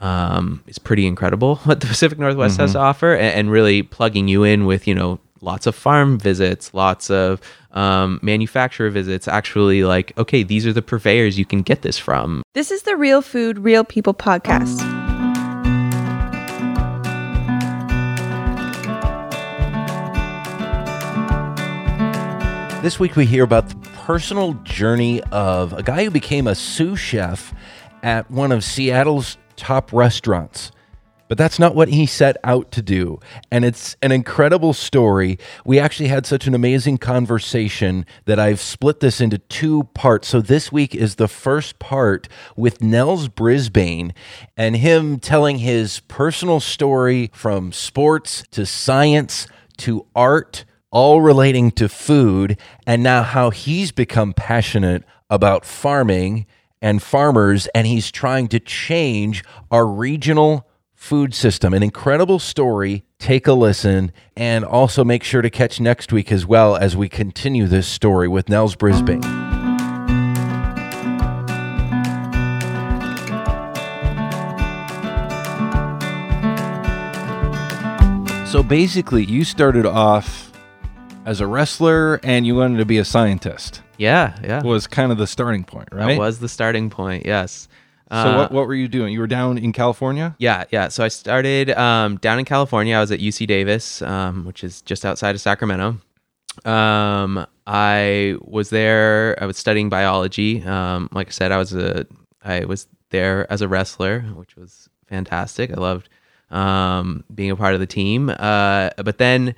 um, is pretty incredible what the Pacific Northwest has to offer, and, and really plugging you in with you know lots of farm visits, lots of um, manufacturer visits. Actually, like okay, these are the purveyors you can get this from. This is the Real Food, Real People podcast. This week we hear about the personal journey of a guy who became a sous chef at one of Seattle's top restaurants. But that's not what he set out to do. And it's an incredible story. We actually had such an amazing conversation that I've split this into two parts. So this week is the first part with Niels Brisbane and him telling his personal story from sports to science to art all relating to food, and now how he's become passionate about farming and farmers, and he's trying to change our regional food system. An incredible story. Take a listen, and also make sure to catch next week as well as we continue this story with Niels Brisbane. So basically, you started off as a wrestler and you wanted to be a scientist. Yeah, yeah. Was kind of the starting point, right? That was the starting point. Yes. so Uh, what, what were you doing? You were down in California? Yeah, yeah. So I started um, down in California. I was at UC Davis, um, which is just outside of Sacramento. Um, I was there. I was studying biology. Um, like I said, I was a I was there as a wrestler, which was fantastic. I loved um, being a part of the team. Uh, but then,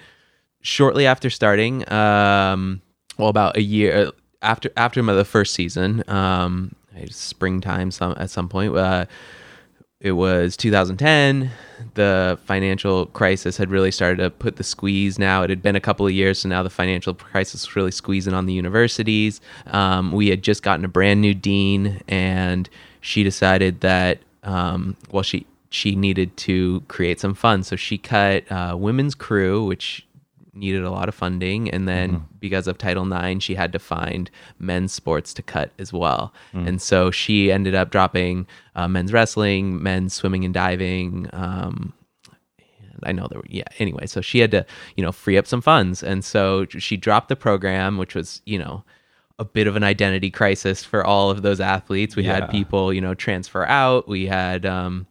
shortly after starting, um, well, about a year after after my, the first season, um, springtime some at some point. Uh, it was 2010 the financial crisis had really started to put the squeeze now it had been a couple of years so now the financial crisis was really squeezing on the universities um, we had just gotten a brand new dean and she decided that um, well she she needed to create some funds so she cut uh, women's crew which needed a lot of funding and then because of title ix she had to find men's sports to cut as well and so she ended up dropping uh, men's wrestling men's swimming and diving um, and I know there were, yeah, anyway, so she had to, you know, free up some funds. And so she dropped the program, which was, you know, a bit of an identity crisis for all of those athletes. We Yeah. had people, you know, transfer out. We had, um,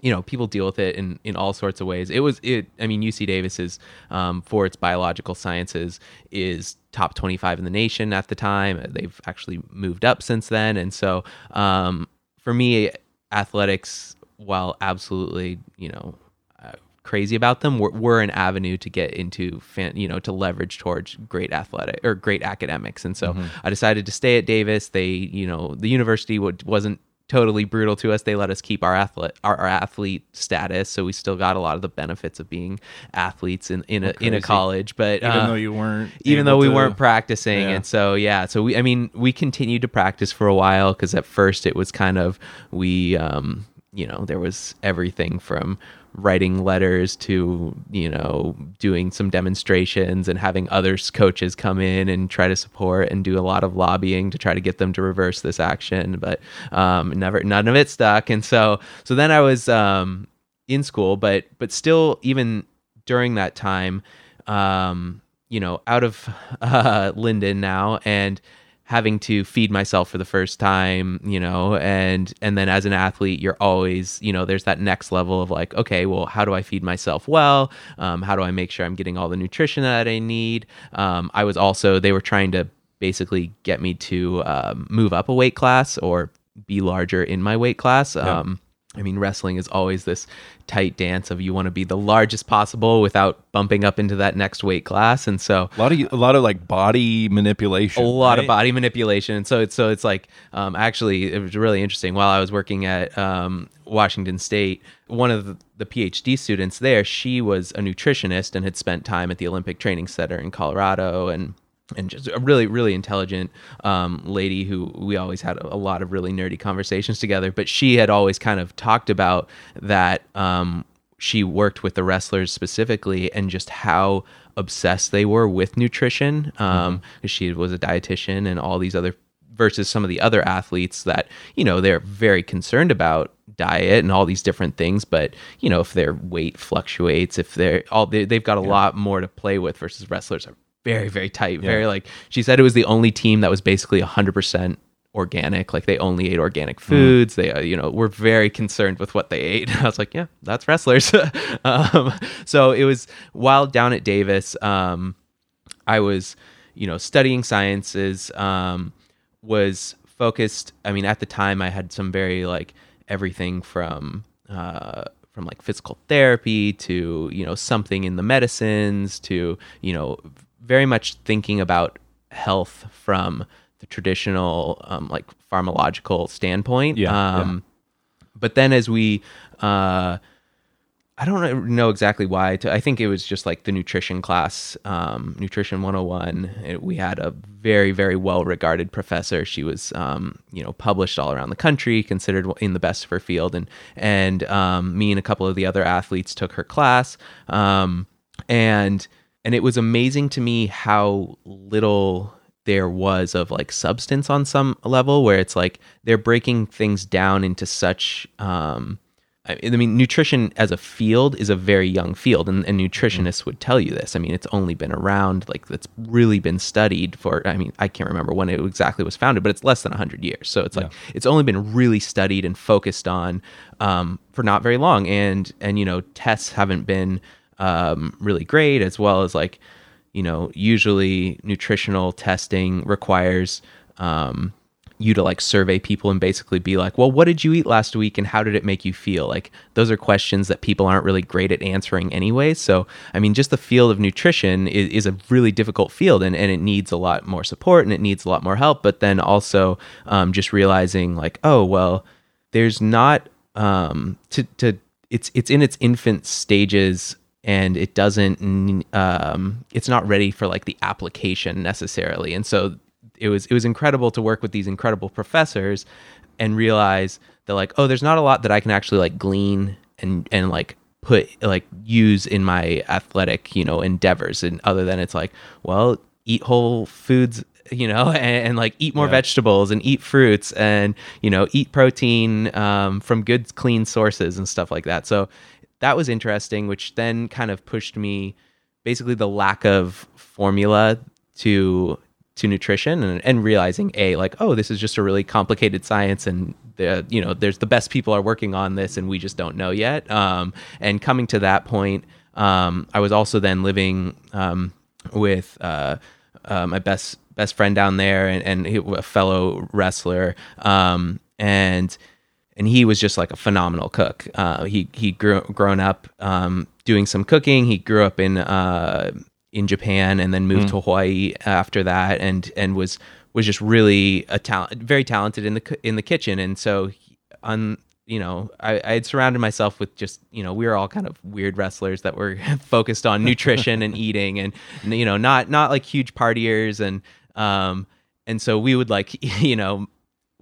you know, people deal with it in, in all sorts of ways. It was, it, I mean, UC Davis is, um, for its biological sciences, is top 25 in the nation at the time. They've actually moved up since then. And so, um, for me, athletics, while absolutely, you know, uh, crazy about them, were, were an avenue to get into, fan, you know, to leverage towards great athletic or great academics. And so I decided to stay at Davis. They, you know, the university would, wasn't totally brutal to us. They let us keep our athlete our, our athlete status, so we still got a lot of the benefits of being athletes in in a in a college. But Even uh, though you weren't. even though we to- weren't practicing Yeah. and so yeah so we i mean we continued to practice for a while because at first it was kind of we um you know there was everything from writing letters to you know doing some demonstrations and having other coaches come in and try to support and do a lot of lobbying to try to get them to reverse this action but um never none of it stuck. And so so then i was um in school but but still even during that time um you know out of uh linden now and having to feed myself for the first time you know and and then as an athlete you're always you know there's that next level of like okay well how do i feed myself well? Um, how do i make sure i'm getting all the nutrition that i need? Um, i was also they were trying to basically get me to um, move up a weight class or be larger in my weight class. Um, I mean, wrestling is always this tight dance of you want to be the largest possible without bumping up into that next weight class, and so A lot of a lot of like body manipulation. a lot of body manipulation. And so it's so it's like um, actually it was really interesting. While I was working at um, Washington State, one of the, the PhD students there, she was a nutritionist and had spent time at the Olympic Training Center in Colorado and. And just a really, really intelligent um, lady who we always had a, a lot of really nerdy conversations together. But she had always kind of talked about that um, she worked with the wrestlers specifically and just how obsessed they were with nutrition um 'cause she was a dietitian and all these other versus some of the other athletes that you know they're very concerned about diet and all these different things. But you know if their weight fluctuates if they're all they, they've got a lot more to play with versus wrestlers are very very tight very like she said it was the only team that was basically 100% organic like they only ate organic foods. They uh, you know were very concerned with what they ate. I was like yeah that's wrestlers. Um, so it was while down at davis um, i was you know studying sciences um, was focused i mean at the time i had some very like everything from uh, from like physical therapy to you know something in the medicines to you know very much thinking about health from the traditional um, like pharmacological standpoint Yeah, yeah. um, but then as we uh, I don't know exactly why. To, I think it was just like the nutrition class, um, nutrition 101. It, we had a very, very well regarded professor. She was, um, you know, published all around the country, considered in the best of her field. And, and um, me and a couple of the other athletes took her class. Um, and, and it was amazing to me how little there was of like substance on some level where it's like they're breaking things down into such um I mean, nutrition as a field is a very young field, and, and nutritionists would tell you this. I mean, it's only been around, like, it's really been studied for, I mean, I can't remember when it exactly was founded, but it's less than 100 years. So it's like, it's only been really studied and focused on um, for not very long. And, and, you know, tests haven't been um, really great, as well as, like, you know, usually nutritional testing requires, um, you to like survey people and basically be like, well, what did you eat last week and how did it make you feel? Like, those are questions that people aren't really great at answering anyway. So, I mean, just the field of nutrition is, is a really difficult field and, and it needs a lot more support and it needs a lot more help. But then also um, just realizing, like, oh, well, there's not um, to, to, it's, it's in its infant stages and it doesn't um, it's not ready for like the application necessarily. And so it was it was incredible to work with these incredible professors and realize that like oh there's not a lot that I can actually like glean and and like put like use in my athletic you know endeavors. And other than it's like well eat whole foods you know and, and like eat more vegetables and eat fruits and you know eat protein um, from good clean sources and stuff like that. So that was interesting which then kind of pushed me basically the lack of formula to to nutrition and, and realizing a like oh this is just a really complicated science and the you know there's the best people are working on this and we just don't know yet. Um, and coming to that point um, i was also then living um, with uh, uh, my best best friend down there and, and a fellow wrestler. Um, and and he was just like a phenomenal cook. Uh, he he grew grown up um, doing some cooking. He grew up in uh, in Japan and then moved to Hawaii after that, and and was was just really a talent, very talented in the in the kitchen. And so, he- on you know, I, I had surrounded myself with just you know we were all kind of weird wrestlers that were focused on nutrition and eating, and you know not not like huge partiers and um and so we would like you know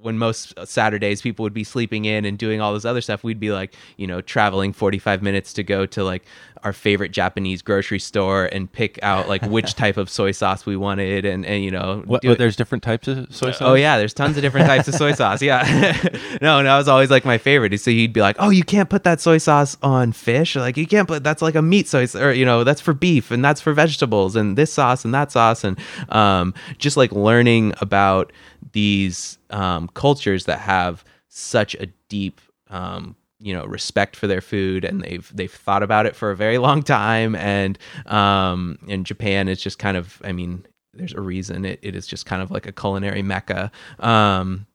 when most Saturdays people would be sleeping in and doing all this other stuff, we'd be like, you know, traveling 45 minutes to go to like our favorite Japanese grocery store and pick out like which type of soy sauce we wanted and, and you know, What, what, there's different types of soy sauce. Oh yeah, there's tons of different types of soy sauce. Yeah, no, and that was always like my favorite. So he'd be like, "Oh, you can't put that soy sauce on fish. Or, like you can't put that's like a meat soy, sauce or you know, that's for beef and that's for vegetables and this sauce and that sauce and um, just like learning about these um, cultures that have such a deep um, you know respect for their food and they've they've thought about it for a very long time and um Japan is just kind of I mean there's a reason it, it is just kind of like a culinary mecca. Um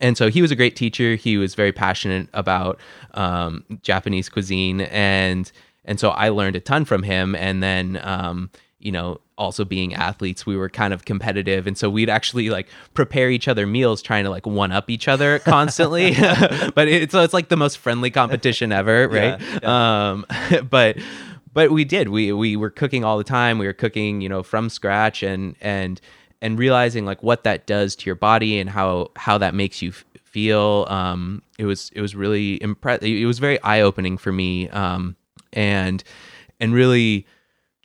and so he was a great teacher. He was very passionate about um Japanese cuisine and and so I learned a ton from him and then um you know also being athletes we were kind of competitive. And so we'd actually like prepare each other meals trying to like one up each other constantly. But it's so it's like the most friendly competition ever right? um but but we did. We we were cooking all the time. We were cooking you know from scratch and and and realizing like what that does to your body and how how that makes you f- feel. Um it was it was really impress it was very eye opening for me. Um and and really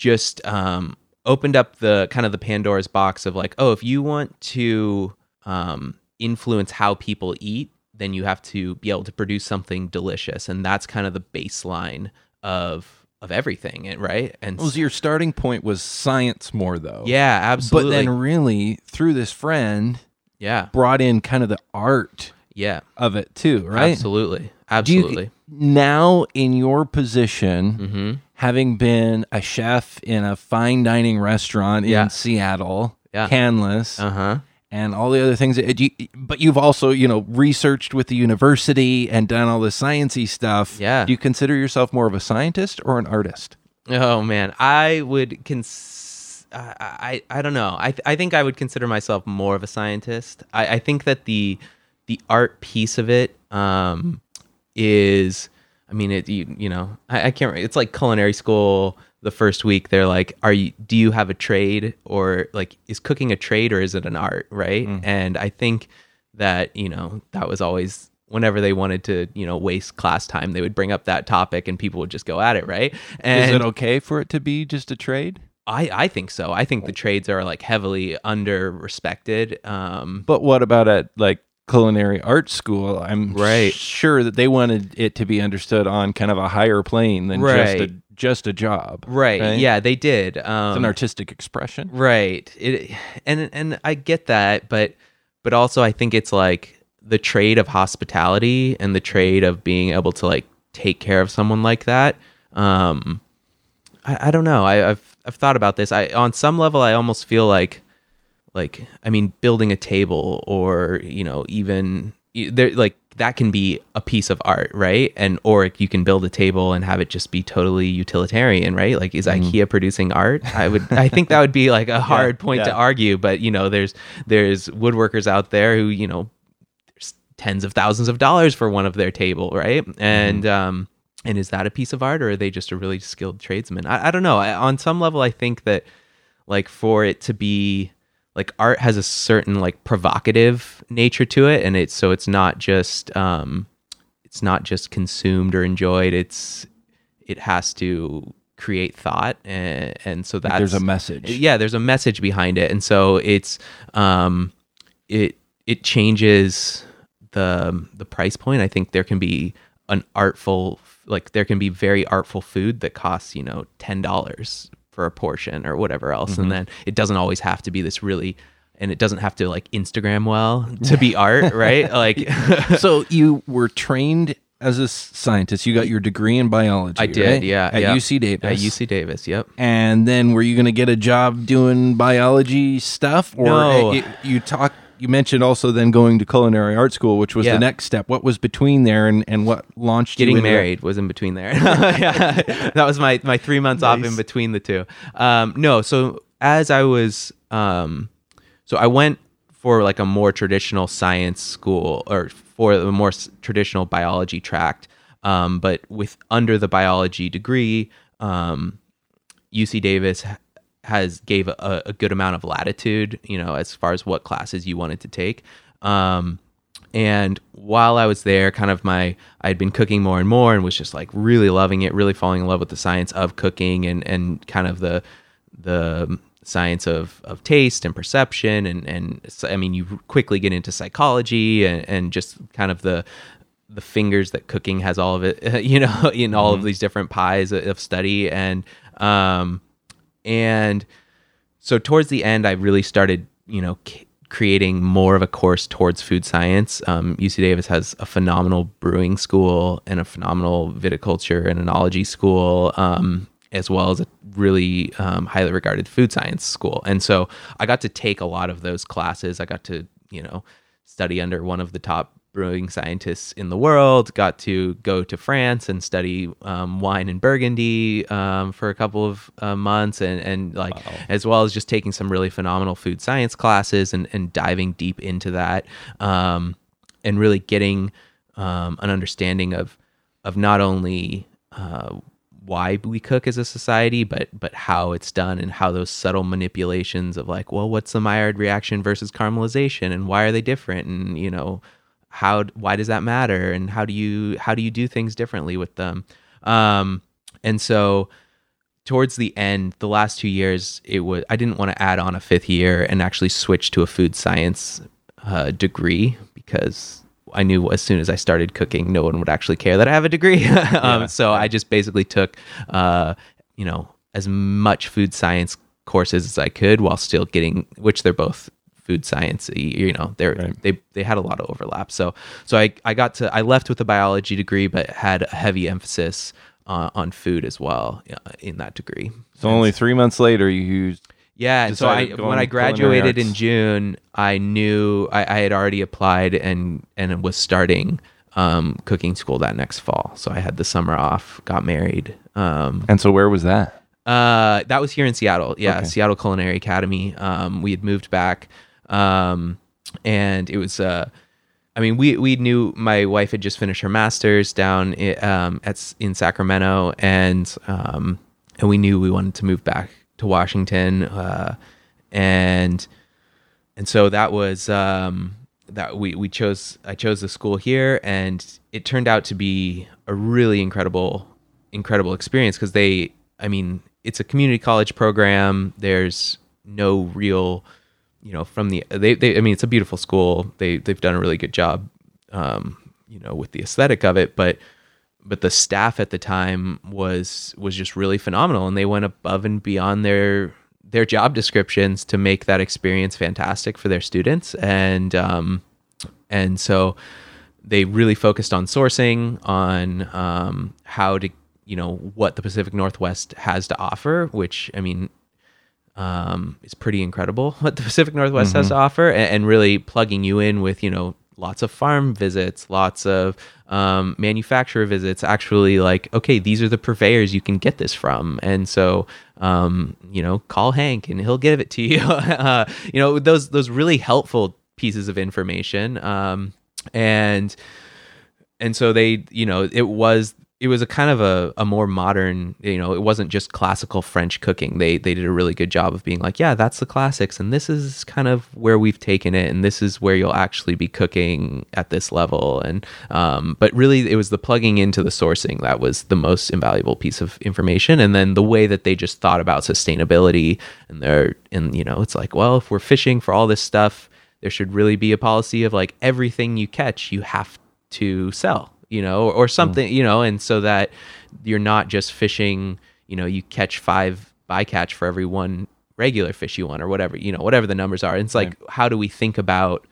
just um, opened up the kind of the Pandora's box of like, oh, if you want to um, influence how people eat, then you have to be able to produce something delicious, and that's kind of the baseline of of everything, right? And Well, so your starting point was science more though. yeah, absolutely. But then really through this friend yeah, brought in kind of the art yeah, of it too, right? absolutely, Do you- absolutely. Now in your position, mm-hmm. having been a chef in a fine dining restaurant Yeah. in Seattle, Yeah. Canlis, Uh huh. and all the other things. that you- But you've also, you know, researched with the university and done all the sciencey stuff. Yeah. Do you consider yourself more of a scientist or an artist? Oh man, I would cons. I, I I don't know. I th- I think I would consider myself more of a scientist. I, I think that the the art piece of it um is. I mean, it you, you know I, I can't. It's like culinary school. The first week, they're like, "Are you? Do you have a trade, or like, is cooking a trade, or is it an art?" Right? And I think that you know that was always whenever they wanted to you know waste class time, they would bring up that topic, and people would just go at it, right? And Is it okay for it to be just a trade? I, I think so. I think the trades are like heavily under respected. Um, But what about at like culinary art school? I'm Right. sure that they wanted it to be understood on kind of a higher plane than just a just a job. right. Yeah, they did. Um, It's an artistic expression. right. It, and and I get that, but but also I think it's like the trade of hospitality and the trade of being able to like take care of someone like that. Um, I, I don't know. I, I've I've thought about this. I on some level I almost feel like like I mean building a table or you know even there like that can be a piece of art, right? And or you can build a table and have it just be totally utilitarian, right? Like is IKEA producing art? I would I think that would be like a hard point to argue, but you know there's there's woodworkers out there who, you know, there's tens of thousands of dollars for one of their table, right? And um and is that a piece of art or are they just a really skilled tradesman? I, I don't know. I, on some level I think that like for it to be like art has a certain like provocative nature to it and it's so it's not just um it's not just consumed or enjoyed it's it has to create thought and, and so that's there's a message. yeah there's a message behind it and so it's um it it changes the the price point i think there can be an artful like there can be very artful food that costs you know ten dollars for a portion or whatever else and mm-hmm. then it doesn't always have to be this really and it doesn't have to like instagram well to be art right like so you were trained as a scientist. You got your degree in biology. i did right? yeah At yeah. UC Davis. at uc davis yep And then were you going to get a job doing biology stuff, or No. you, you talk? You mentioned also then going to culinary art school, which was Yeah. the next step. What was between there, and, and what launched you getting that? married was in between there. yeah, that was my my three months off in between the two. Um, no, so as I was, um, so I went for like a more traditional science school or for a more traditional biology tract. Um, but with under the biology degree, um, UC Davis ha- has gave a, a good amount of latitude, you know, as far as what classes you wanted to take. Um, and while I was there, kind of my I had been cooking more and more, and was just like really loving it, really falling in love with the science of cooking, and and kind of the the science of of taste and perception, and and I mean, you quickly get into psychology and, and just kind of the the fingers that cooking has all of it, you know, in all of these different pies of study, and um, and so towards the end, I really started, you know, c- creating more of a course towards food science. Um, UC Davis has a phenomenal brewing school and a phenomenal viticulture and enology school, um, as well as a really um, highly regarded food science school. And so I got to take a lot of those classes. I got to, you know, study under one of the top brewing scientists in the world. Got to go to France and study um, wine and Burgundy um, for a couple of uh, months, and and like as well as just taking some really phenomenal food science classes and and diving deep into that, um, and really getting um, an understanding of of not only uh, why we cook as a society, but but how it's done and how those subtle manipulations of like, well, what's the Maillard reaction versus caramelization, and why are they different, and you know, how why does that matter, and how do you how do you do things differently with them, um, and so towards the end, the last two years, it was I didn't want to add on a fifth year and actually switch to a food science uh, degree because I knew as soon as I started cooking, no one would actually care that I have a degree. um, so I just basically took, uh, you know, as much food science courses as I could while still getting, which they're both food science. You know, they're Right. they they had a lot of overlap. So so I I got to I left with a biology degree, but had a heavy emphasis uh, on food as well uh, in that degree. So only three months later, you Yeah, and so I decided to go when I graduated in. June, I knew I, I had already applied and and was starting um, cooking school that next fall. So I had the summer off, got married. Um, and so where was that? uh, that was here in Seattle. Yeah, Okay. Seattle Culinary Academy. Um, we had moved back, um, and it was. Uh, I mean, we we knew my wife had just finished her master's down i um, at in Sacramento, and um, and we knew we wanted to move back to Washington, uh, and and so that was um, that we we chose I chose the school here, and it turned out to be a really incredible incredible experience because they I mean it's a community college program. There's no real you know from the they, they I mean it's a beautiful school. They they've done a really good job um, you know with the aesthetic of it, but but the staff at the time was was just really phenomenal and they went above and beyond their their job descriptions to make that experience fantastic for their students and um and so they really focused on sourcing on um how to you know what the Pacific Northwest has to offer which I mean um, is pretty incredible what the Pacific Northwest has to offer, and, and really plugging you in with you know lots of farm visits, lots of um, manufacturer visits. Actually, like okay, these are the purveyors you can get this from, and so um, you know call Hank and he'll give it to you. uh, you know those those really helpful pieces of information, um, and and so they you know it was it was a kind of a, a more modern you know it wasn't just classical french cooking. They they did a really good job of being like yeah that's the classics and this is kind of where we've taken it and this is where you'll actually be cooking at this level. And um, but really it was the plugging into the sourcing that was the most invaluable piece of information and then the way that they just thought about sustainability and they're and you know it's like well if we're fishing for all this stuff there should really be a policy of like everything you catch you have to sell you know or, or something you know and so that you're not just fishing you know you catch five bycatch for every one regular fish you want or whatever you know whatever the numbers are. It's like how do we think about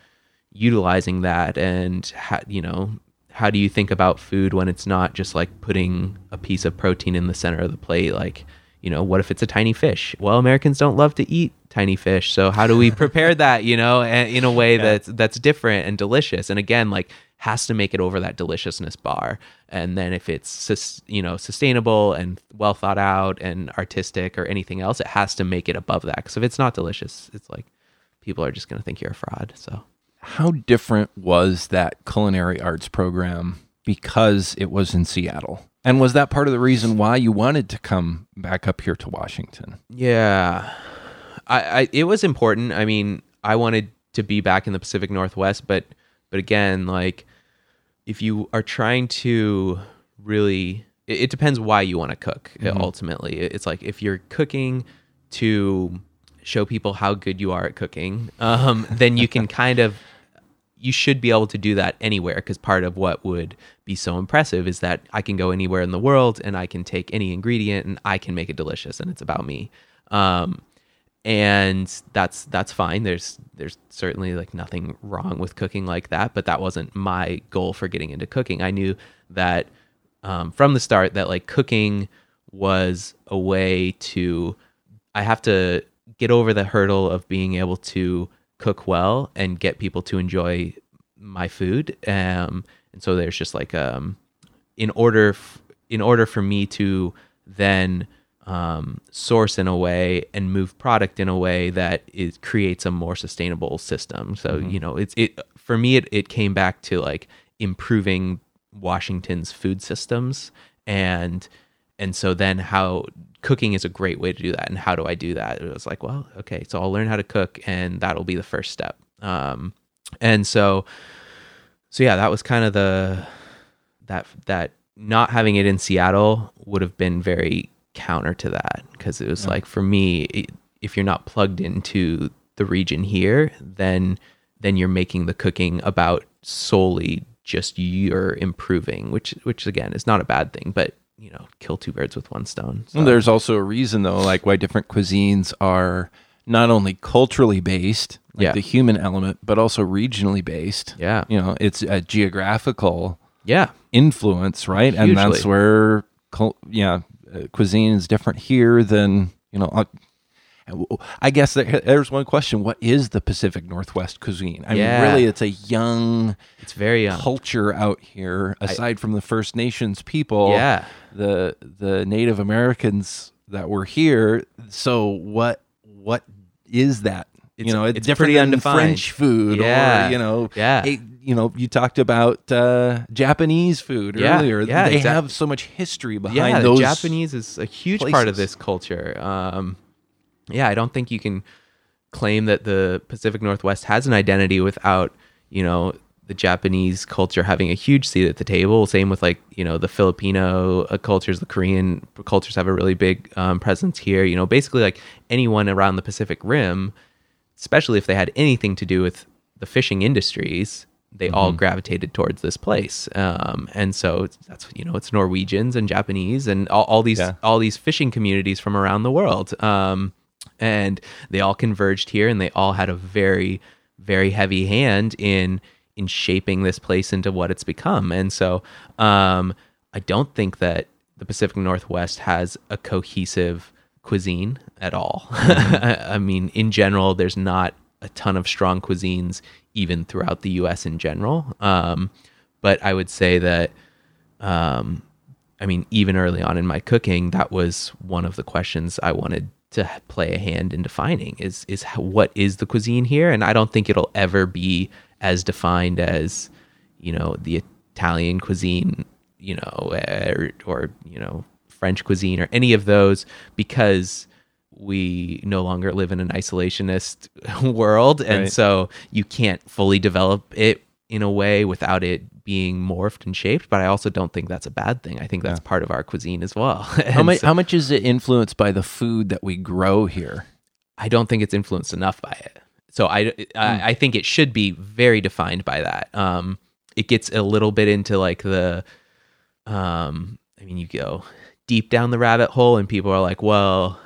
utilizing that? And how, you know how do you think about food when it's not just like putting a piece of protein in the center of the plate? Like you know what if it's a tiny fish? Well americans don't love to eat tiny fish. So how do we prepare that you know in a way that's that's different and delicious? And again like has to make it over that deliciousness bar and then if it's sus- you know sustainable and well thought out and artistic or anything else it has to make it above that because if it's not delicious it's like people are just going to think you're a fraud so How different was that culinary arts program because it was in Seattle? And was that part of the reason why you wanted to come back up here to Washington? Yeah, I, I it was important. I mean, I wanted to be back in the Pacific Northwest, but but again, like if you are trying to really, it, it depends why you want to cook. uh, Ultimately, it's like if you're cooking to show people how good you are at cooking, um, then you can kind of you should be able to do that anywhere because part of what would be so impressive is that I can go anywhere in the world and I can take any ingredient and I can make it delicious and it's about me. Um, and that's that's fine. There's there's certainly like nothing wrong with cooking like that, but that wasn't my goal for getting into cooking. I knew that um, from the start that like cooking was a way to I have to get over the hurdle of being able to cook well and get people to enjoy my food. Um, and so there's just like um, in order f- in order for me to then um, source in a way and move product in a way that it creates a more sustainable system. So you know, it's it for me. It it came back to like improving Washington's food systems and and so then how cooking is a great way to do that and how do i do that it was like well okay so i'll learn how to cook and that'll be the first step um, and so so yeah that was kind of the that that not having it in seattle would have been very counter to that because it was like for me it, if you're not plugged into the region here then then you're making the cooking about solely just you're improving, which which again is not a bad thing, but you know, kill two birds with one stone. So, Well, there's also a reason though, like why different cuisines are not only culturally based, like Yeah. the human element, but also regionally based. yeah, You know, it's a geographical yeah, influence, right? And that's where, yeah, cuisine is different here than you know. Uh, I guess there's one question: What is the Pacific Northwest cuisine? I Yeah. mean, really, it's a young it's very um, culture out here. Aside from the First Nations people, yeah. the the Native Americans that were here. So what what is that? It's- you know, it's, it's different pretty than undefined. French food, Yeah. or you know, Yeah. You know, you talked about uh, Japanese food Yeah, earlier. yeah, they exact- have so much history behind yeah, those. the Japanese is a huge part of this culture. Um, yeah, I don't think you can claim that the Pacific Northwest has an identity without, you know, the Japanese culture having a huge seat at the table. Same with like, you know, the Filipino uh, cultures, the Korean cultures have a really big um, presence here. You know, basically like anyone around the Pacific Rim, especially if they had anything to do with the fishing industries, they all gravitated towards this place. Um, and so that's you know it's Norwegians and Japanese and all, all these Yeah. all these fishing communities from around the world. Um, and they all converged here, and they all had a very very heavy hand in in shaping this place into what it's become. And so um, I don't think that the Pacific Northwest has a cohesive cuisine at all. I mean, in general, there's not a ton of strong cuisines even throughout the U.S. in general. Um, but I would say that, um, I mean, even early on in my cooking, that was one of the questions I wanted to play a hand in defining is is how, what is the cuisine here, and I don't think it'll ever be as defined as you know the Italian cuisine, you know, or, or you know French cuisine or any of those because we no longer live in an isolationist world and Right. so you can't fully develop it in a way without it being morphed and shaped but i also don't think that's a bad thing i think that's part of our cuisine as well how much so- how much is it influenced by the food that we grow here? I don't think it's influenced enough by it. So I, I, I think it should be very defined by that. Um, it gets a little bit into like the, um, I mean, you go deep down the rabbit hole, and people are like, well,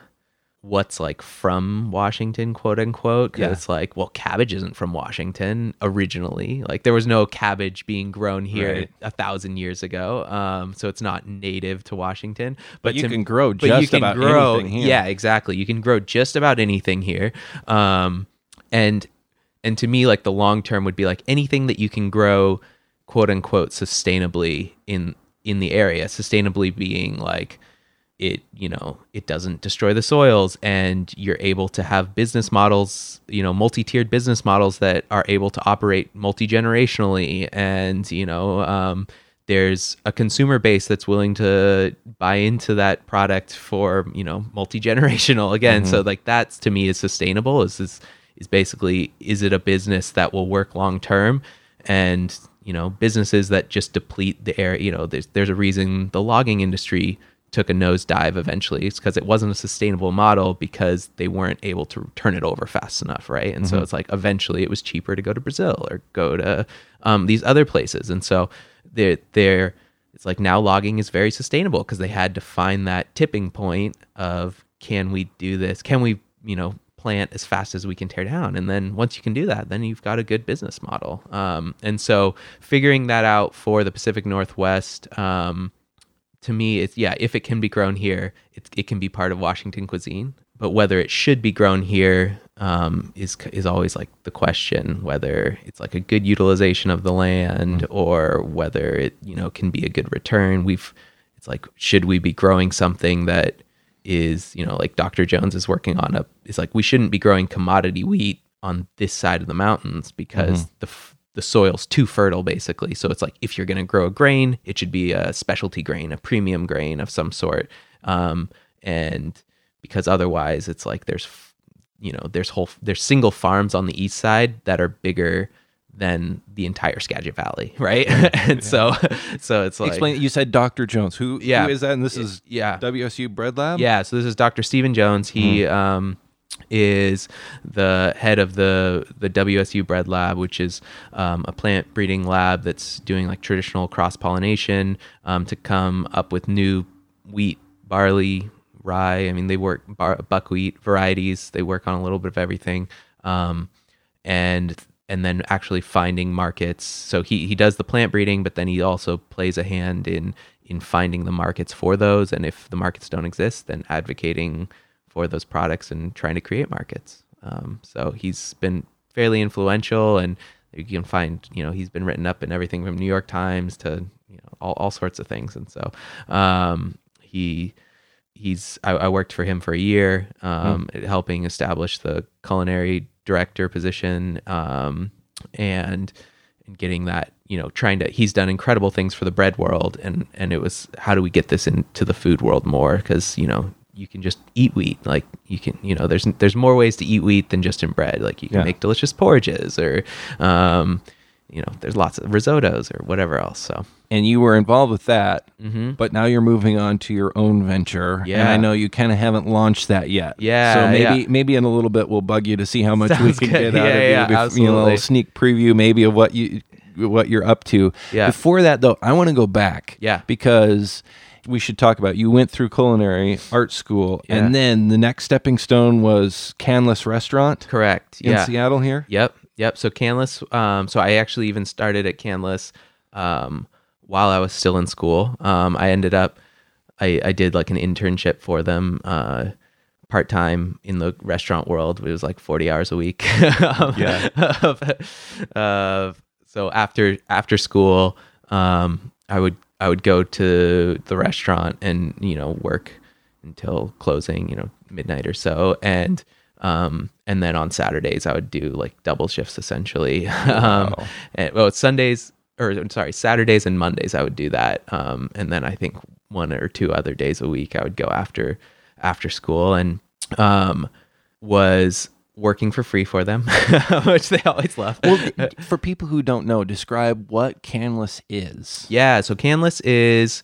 what's like from Washington, quote unquote? 'Cause Yeah. it's like, well, cabbage isn't from Washington originally. Like there was no cabbage being grown here Right. a thousand years ago. Um, so it's not native to Washington. But you to- can grow but you just can about grow, anything here. Yeah, exactly. You can grow just about anything here. Um, and and to me, like the long term would be like anything that you can grow, quote unquote, sustainably in in the area. Sustainably being like it you know it doesn't destroy the soils and you're able to have business models you know multi-tiered business models that are able to operate multi-generationally. And you know um, there's a consumer base that's willing to buy into that product for you know multi-generational. Again so like that's to me is sustainable is is is basically is it a business that will work long term and you know businesses that just deplete the air you know there's there's a reason the logging industry took a nosedive eventually because it wasn't a sustainable model because they weren't able to turn it over fast enough right? And so it's like eventually it was cheaper to go to brazil or go to um, these other places. And so they're they're it's like now logging is very sustainable because they had to find that tipping point of can we do this? Can we you know plant as fast as we can tear down? And then once you can do that then you've got a good business model. Um, and so figuring that out for the pacific northwest um, to me it's yeah if it can be grown here it, it can be part of washington cuisine. But whether it should be grown here um, is is always like the question whether it's like a good utilization of the land or whether it you know can be a good return. We've it's like should we be growing something that is you know like dr jones is working on a it's like we shouldn't be growing commodity wheat on this side of the mountains because the f- the soil's too fertile basically so it's like if you're going to grow a grain it should be a specialty grain a premium grain of some sort um, and because otherwise it's like there's you know there's whole there's single farms on the east side that are bigger than the entire Skagit Valley, right? and so so it's like Explain. You said Dr. Jones. Who? Yeah. Who is that? And this is yeah. WSU Bread Lab. Yeah, so this is Dr. Stephen Jones. He Mm-hmm. um is the head of the the WSU Bread Lab, which is um, a plant breeding lab that's doing like traditional cross pollination um, to come up with new wheat, barley, rye. I mean, they work bar- buckwheat varieties. They work on a little bit of everything, um, and and then actually finding markets. So he he does the plant breeding, but then he also plays a hand in in finding the markets for those. And if the markets don't exist, then advocating for those products and trying to create markets. Um, so he's been fairly influential, and you can find, you know, he's been written up in everything from New York Times to you know all, all sorts of things. And so um, he he's I, I, worked for him for a year, um, mm. helping establish the culinary director position, um, and and getting that you know trying to he's done incredible things for the bread world and and it was how do we get this into the food world more because you know you can just eat wheat. Like you can, you know, there's there's more ways to eat wheat than just in bread. Like you can yeah. make delicious porridges or, um, you know, there's lots of risottos or whatever else. So. And you were involved with that, mm-hmm. but now you're moving on to your own venture. Yeah. And I know you kind of haven't launched that yet. Yeah. So maybe yeah. maybe in a little bit we'll bug you to see how much Sounds we can good. get out yeah, of yeah, you. Absolutely. You know, a little sneak preview maybe of what you what you're up to. Yeah. Before that though, I want to go back. Yeah. Because we should talk about. You went through culinary art school, yeah. and then the next stepping stone was Canlis Restaurant. Correct. In yeah. Seattle here. Yep. Yep. So Canlis. Um, so I actually even started at Canlis um, while I was still in school. Um, I ended up. I, I did like an internship for them. Uh, part time in the restaurant world. It was like 40 hours a week. yeah. uh, so after after school, um, I would I would go to the restaurant and you know work until closing, you know midnight or so, and um, and then on Saturdays I would do like double shifts essentially. um, and, well, Sundays or sorry Saturdays and Mondays I would do that, um, and then I think one or two other days a week I would go after after school. And um, was working for free for them, which they always love. well, for people who don't know, describe what Canlis is. Yeah, so Canlis is,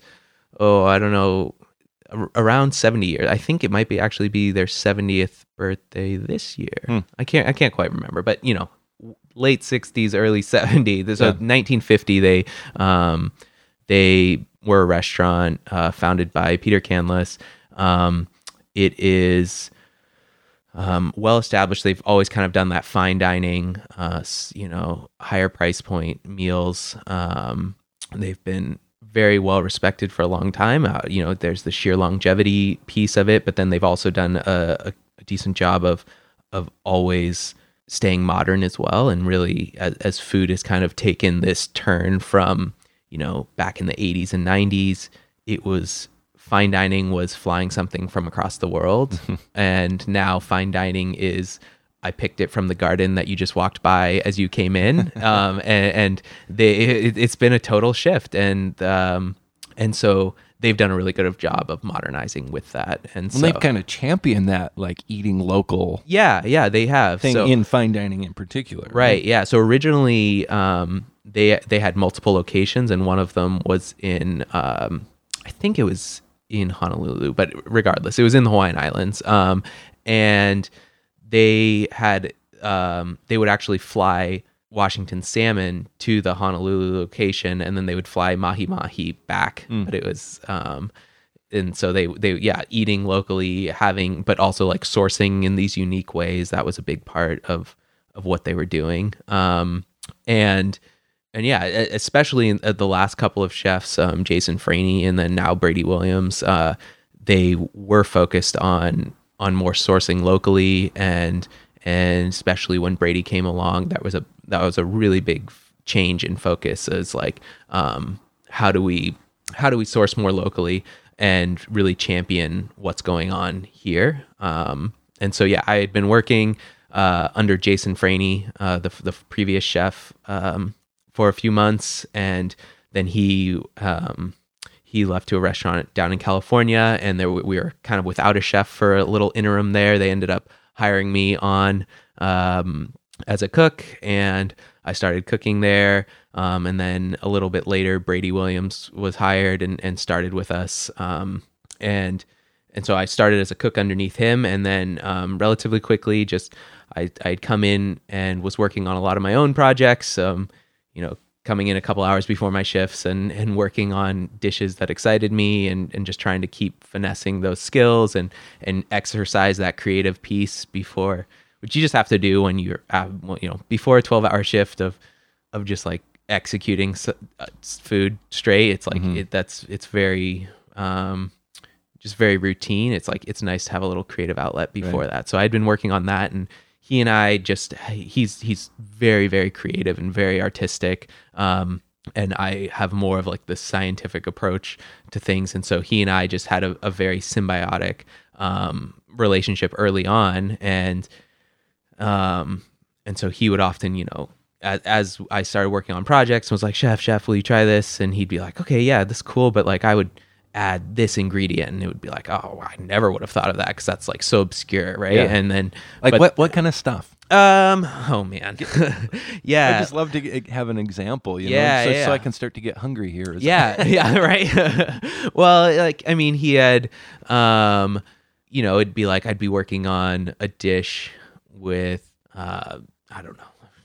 oh, I don't know, around 70 years. I think it might be actually be their 70th birthday this year. Hmm. I can't I can't quite remember, but you know, late 60s, early 70s. So yeah. 1950 they um they were a restaurant uh, founded by Peter Canlis. Um, it is um, well established. They've always kind of done that fine dining, uh, you know, higher price point meals. Um, they've been very well respected for a long time. Uh, you know, there's the sheer longevity piece of it, but then they've also done a, a decent job of of always staying modern as well. And really, as, as food has kind of taken this turn from you know back in the 80s and 90s, it was fine dining was flying something from across the world, and now fine dining is I picked it from the garden that you just walked by as you came in, um, and, and, they it, has been a total shift, and um, and so they've done a really good job of modernizing with that, and well, so they've kind of championed that like eating local. Yeah, yeah, they have. thing so, in fine dining in particular, right? right yeah, so originally um, they they had multiple locations, and one of them was in um, I think it was in Honolulu, but regardless, it was in the Hawaiian Islands. Um, and they had um, they would actually fly Washington salmon to the Honolulu location, and then they would fly mahi mahi back. Mm. But it was um, and so they they yeah eating locally, having but also like sourcing in these unique ways. That was a big part of of what they were doing. Um, and and yeah, especially in uh, the last couple of chefs, um, Jason Franey and then now Brady Williams, uh, they were focused on on more sourcing locally, and and especially when Brady came along, that was a that was a really big change in focus. Is like, um, how do we how do we source more locally and really champion what's going on here? Um, and so yeah, I had been working uh, under Jason Franey, uh, the the previous chef. Um, for a few months, and then he um, he left to a restaurant down in California, and there we were kind of without a chef for a little interim there. They ended up hiring me on um, as a cook, and I started cooking there. Um, and then a little bit later, Brady Williams was hired and, and started with us. Um, and and so I started as a cook underneath him, and then um, relatively quickly, just I I'd come in and was working on a lot of my own projects. Um, you know, coming in a couple hours before my shifts and and working on dishes that excited me, and and just trying to keep finessing those skills and and exercise that creative piece before, which you just have to do when you're uh, you know before a twelve hour shift of of just like executing uh, food straight. It's like it, that's it's very. Um, just very routine. It's like it's nice to have a little creative outlet before that. So I'd been working on that, and he and I just he's he's very very creative and very artistic. Um, and I have more of like the scientific approach to things, and so he and I just had a, a very symbiotic um, relationship early on, and um, and so he would often, you know, as, as I started working on projects, was like, "Chef, chef, will you try this?" And he'd be like, "Okay, yeah, this is cool," but like I would add this ingredient, and it would be like, "Oh, I never would have thought of that because that's like so obscure, right?" Yeah. And then Like but- what what kind of stuff? Um. Oh man. yeah. I just love to have an example, you Yeah, know, so, so. I can start to get hungry here. as yeah yeah right well like i mean he had um you know it'd be like i'd be working on a dish with uh i don't know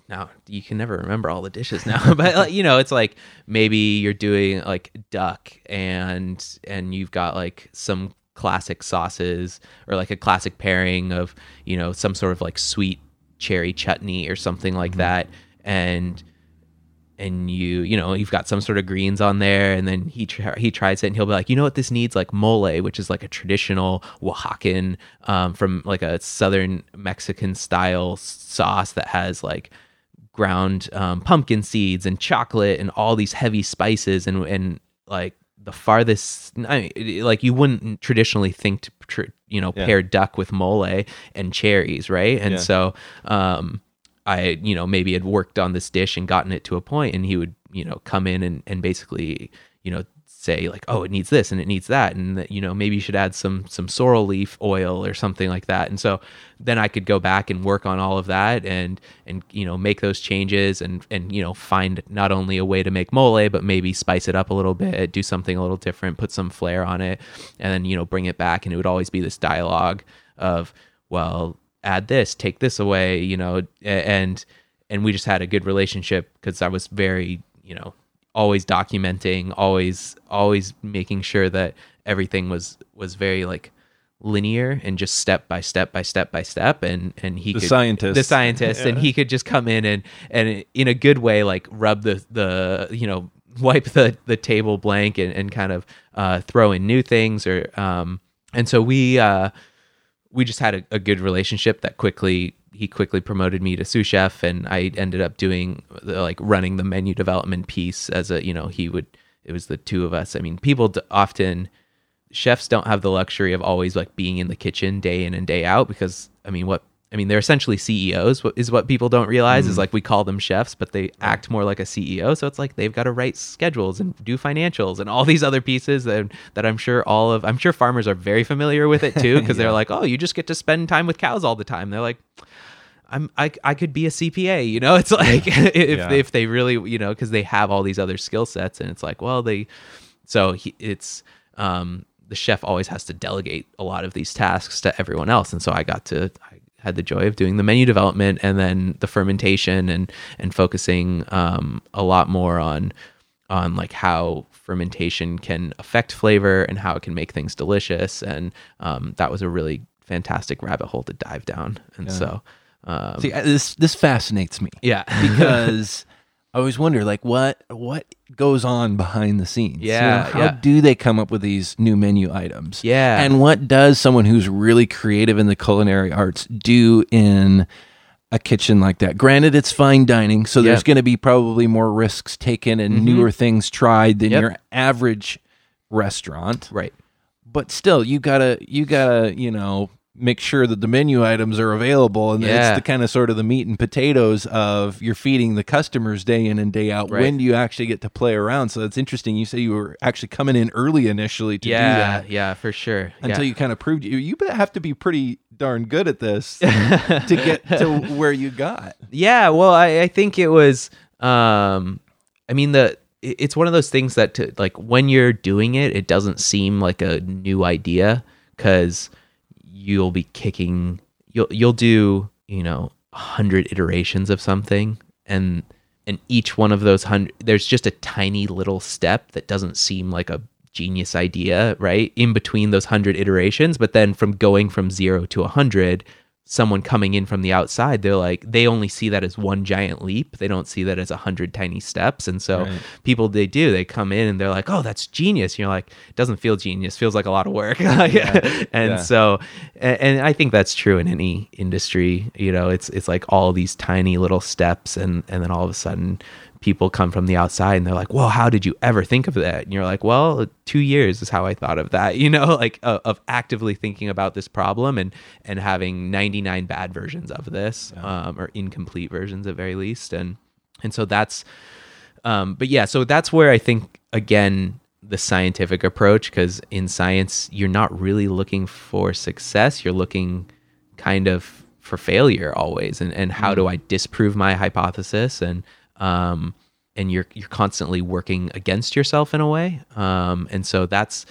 now you can never remember all the dishes now but you know it's like maybe you're doing like duck and and you've got like some classic sauces or like a classic pairing of you know some sort of like sweet cherry chutney or something like that. And and you you know you've got some sort of greens on there and then he tr- he tries it and he'll be like you know what this needs? Like mole which is like a traditional oaxacan um, from like a southern mexican style sauce that has like ground um, pumpkin seeds and chocolate and all these heavy spices and and like the farthest I mean, like you wouldn't traditionally think to tr- you know Yeah. pair duck with mole and cherries right and Yeah. so um I, you know, maybe had worked on this dish and gotten it to a point and he would, you know, come in and, and basically, you know, say like, oh, it needs this and it needs that. And that, you know, maybe you should add some, some sorrel leaf oil or something like that. And so then I could go back and work on all of that and, and, you know, make those changes and, and, you know, find not only a way to make mole, but maybe spice it up a little bit, do something a little different, put some flair on it and then, you know, bring it back. And it would always be this dialogue of, well, add this, take this away, you know, and and we just had a good relationship because I was very, you know, always documenting, always always making sure that everything was was very like linear and just step by step by step by step and and he The could scientist. the scientist and he could just come in and and in a good way like rub the the you know wipe the the table blank and, and kind of uh throw in new things or um and so we uh we just had a, a good relationship that quickly he quickly promoted me to sous chef and i ended up doing the, like running the menu development piece as a you know he would it was the two of us. I mean people d- often chefs don't have the luxury of always like being in the kitchen day in and day out because i mean what i mean they're essentially ceos what is what people don't realize is like we call them chefs but they act more like a ceo so it's like they've got to write schedules and do financials and all these other pieces that, that i'm sure all of i'm sure farmers are very familiar with it too because they're like oh you just get to spend time with cows all the time. They're like I'm I, I could be a CPA, you know. It's like if Yeah. if they really, you know, because they have all these other skill sets, and it's like, well, they, so he, it's um the chef always has to delegate a lot of these tasks to everyone else, and so I got to I had the joy of doing the menu development and then the fermentation and and focusing um a lot more on on like how fermentation can affect flavor and how it can make things delicious. And um, that was a really fantastic rabbit hole to dive down. And so um, See, this this fascinates me. yeah. Because I always wonder, like, what what goes on behind the scenes? You know, Yeah, how yeah. do they come up with these new menu items? Yeah. and what does someone who's really creative in the culinary arts do in a kitchen like that? Granted, it's fine dining, so there's going to be probably more risks taken and mm-hmm. newer things tried than Yep. your average restaurant right but still you gotta you gotta you know make sure that the menu items are available and Yeah. it's the kind of sort of the meat and potatoes of you're feeding the customers day in and day out Right. when do you actually get to play around so it's interesting you say you were actually coming in early initially to do that yeah yeah, for sure until yeah. you kind of proved you you have to be pretty darn good at this to get to where you got yeah well I, I think it was um i mean the it's one of those things that to, like when you're doing it it doesn't seem like a new idea because you'll be kicking you'll you'll do you know a hundred iterations of something and and each one of those hundred there's just a tiny little step that doesn't seem like a genius idea right? In between those hundred iterations but then from going from zero to a hundred someone coming in from the outside they're like they only see that as one giant leap. They don't see that as a hundred tiny steps. And so Right. people they do they come in and they're like oh that's genius. You're like it doesn't feel genius. Feels like a lot of work. And Yeah. so and, and i think that's true in any industry. You know it's it's like all these tiny little steps and and then all of a sudden people come from the outside and they're like well how did you ever think of that? And you're like well two years is how i thought of that you know like uh, of actively thinking about this problem and and having 99 bad versions of this um, or incomplete versions at very least. And and so that's um, but yeah, so that's where I think again the scientific approach, because in science you're not really looking for success, you're looking kind of for failure always, and and how do I disprove my hypothesis, and um, and you're you're constantly working against yourself in a way, um, and so that's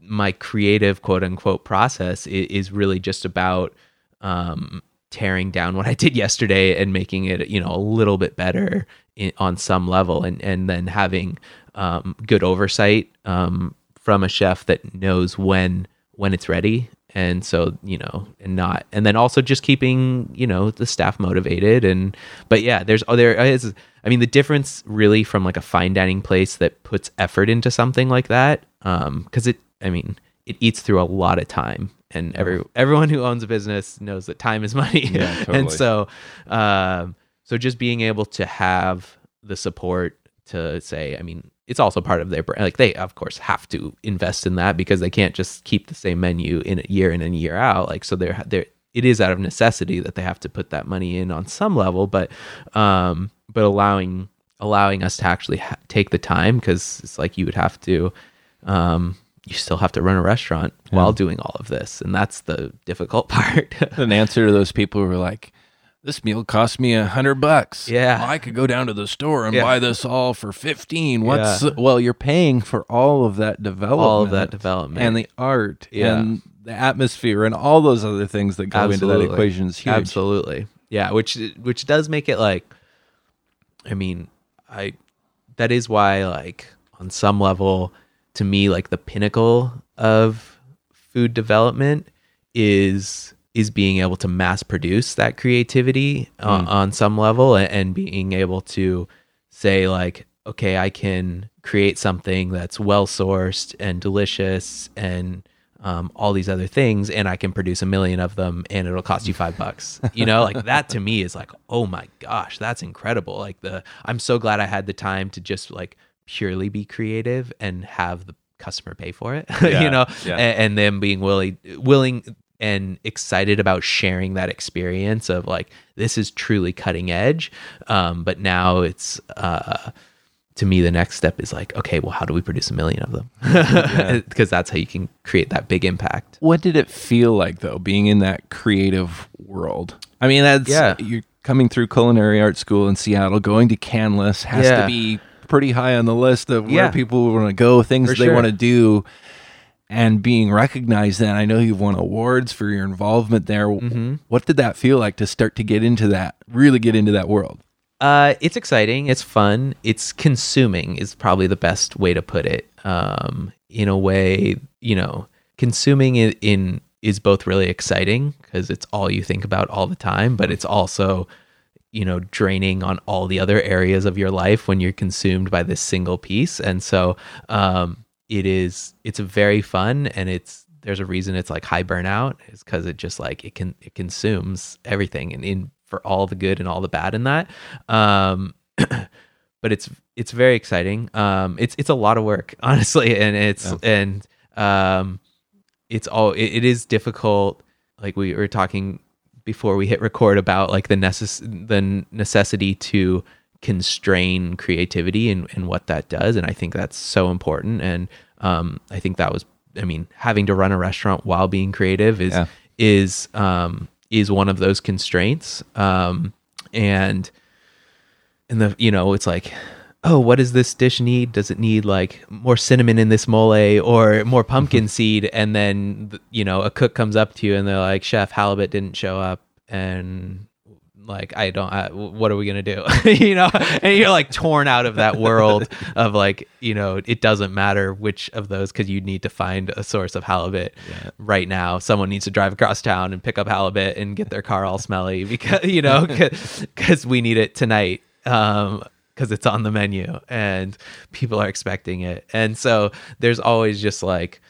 my creative quote unquote process is, really just about um, tearing down what I did yesterday and making it, you know, a little bit better in, on some level, and and then having um, good oversight um, from a chef that knows when when it's ready, and so you know, and not, and then also just keeping you know the staff motivated, and but yeah, there's oh there is. I mean, the difference really from like a fine dining place that puts effort into something like that, um because it, I mean, it eats through a lot of time, and every everyone who owns a business knows that time is money. Yeah, and so, um, so just being able to have the support to say, I mean, it's also part of their brand. Like they, of course, have to invest in that because they can't just keep the same menu in a year in and year out. Like so, they're they're it is out of necessity that they have to put that money in on some level, but um, but allowing allowing us to actually ha- take the time because it's like you would have to um, you still have to run a restaurant while doing all of this and that's the difficult part An answer to those people who are like, "This meal cost me a hundred bucks. Yeah. Well, I could go down to the store and Yeah. buy this all for fifteen. What's Yeah. well, you're paying for all of that development, all of that development and the art, Yeah. and the atmosphere, and all those other things that go into that equation is huge. Absolutely. Yeah, which which does make it like I mean, I that is why like on some level to me like the pinnacle of food development is is being able to mass produce that creativity uh, on some level and, and being able to say like okay i can create something that's well sourced and delicious and um, all these other things and i can produce a million of them and it'll cost you five bucks. You know like that to me is like oh my gosh that's incredible. Like the i'm so glad i had the time to just like purely be creative and have the customer pay for it Yeah, you know yeah. A- and, them being willing willing and excited about sharing that experience of like this is truly cutting edge um, but now it's uh, to me the next step is like okay well how do we produce a million of them because that's how you can create that big impact What did it feel like though, being in that creative world? I mean, that's Yeah. you're coming through culinary art school in Seattle, going to Canlis has Yeah. to be pretty high on the list of where Yeah. people want to go, things For they sure. want to do, and being recognized. Then I know you've won awards for your involvement there. Mm-hmm. What did that feel like to start to get into that, really get into that world? Uh, it's exciting. It's fun. It's consuming is probably the best way to put it. Um, in a way, you know, consuming it in is both really exciting because it's all you think about all the time, but it's also, you know, draining on all the other areas of your life when you're consumed by this single piece. And so, um, it is. It's very fun, and it's there's a reason it's like high burnout is because it just like it can it consumes everything and in for all the good and all the bad in that um but it's it's very exciting um it's it's a lot of work honestly and it's and um it's all it, it is difficult like we were talking before we hit record about like the necess- the necessity to constrain creativity and, and what that does and i think that's so important and um i think that was i mean having to run a restaurant while being creative is Yeah. is um is one of those constraints um and and the you know it's like oh, what does this dish need? Does it need like more cinnamon in this mole or more pumpkin seed? And then, you know, a cook comes up to you and they're like, Chef, halibut didn't show up. And like, I don't, I, what are we going to do? you know, and you're like torn out of that world of like, you know, it doesn't matter which of those because you need to find a source of halibut right now. Someone needs to drive across town and pick up halibut and get their car all smelly because, you know, because we need it tonight. Um, because it's on the menu and people are expecting it. And so there's always just like,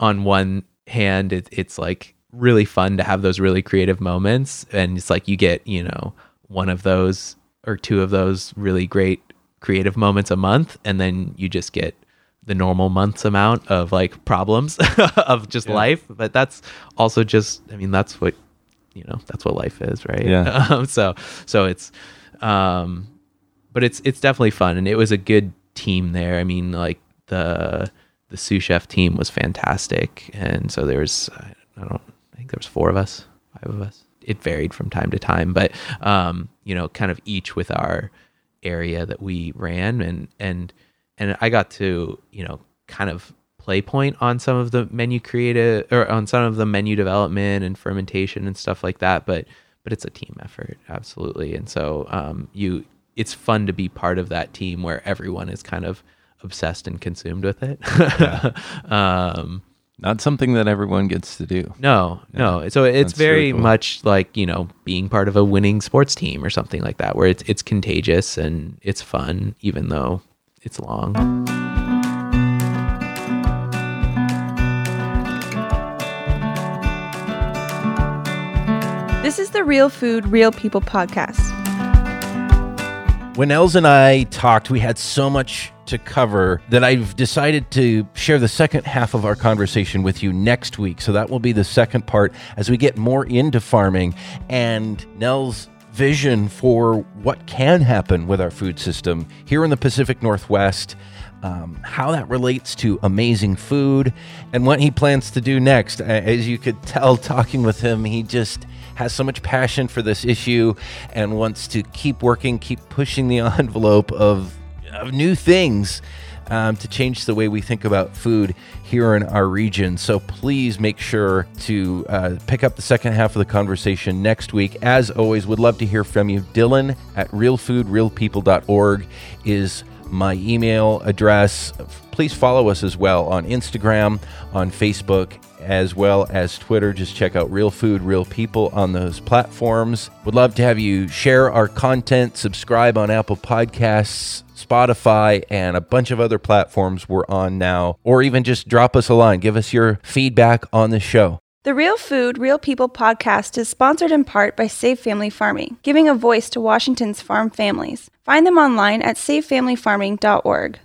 on one hand, it, it's like really fun to have those really creative moments. And it's like you get, you know, one of those or two of those really great creative moments a month. And then you just get the normal month's amount of like problems of just life. But that's also just, I mean, that's what, you know, that's what life is, right? Yeah. Um, so, so it's, um, but it's it's definitely fun and it was a good team there i mean like the the sous chef team was fantastic and so there's i don't think there was four of us five of us. It varied from time to time but um you know kind of each with our area that we ran and and and i got to you know kind of play point on some of the menu creative or on some of the menu development and fermentation and stuff like that but but it's a team effort absolutely. And so um you it's fun to be part of that team where everyone is kind of obsessed and consumed with it. um, Not something that everyone gets to do. no, no. So it's That's really very cool. much like you know being part of a winning sports team or something like that, where it's it's contagious and it's fun, even though it's long. This is the Real Food, Real People podcast. When Niels and I talked, we had so much to cover that I've decided to share the second half of our conversation with you next week. So that will be the second part as we get more into farming and Niels's vision for what can happen with our food system here in the Pacific Northwest. Um, how that relates to amazing food and what he plans to do next. As you could tell, talking with him, he just has so much passion for this issue and wants to keep working, keep pushing the envelope of, of new things um, to change the way we think about food here in our region. So please make sure to uh, pick up the second half of the conversation next week. As always, would love to hear from you. Dillon at realfoodrealpeople.org is my email address. Please follow us as well on Instagram, on Facebook, as well as Twitter. Just check out Real Food, Real People on those platforms. Would love to have you share our content, subscribe on Apple Podcasts, Spotify, and a bunch of other platforms we're on now, or even just drop us a line. Give us your feedback on the show. The Real Food, Real People podcast is sponsored in part by Save Family Farming, giving a voice to Washington's farm families. Find them online at savefamilyfarming.org.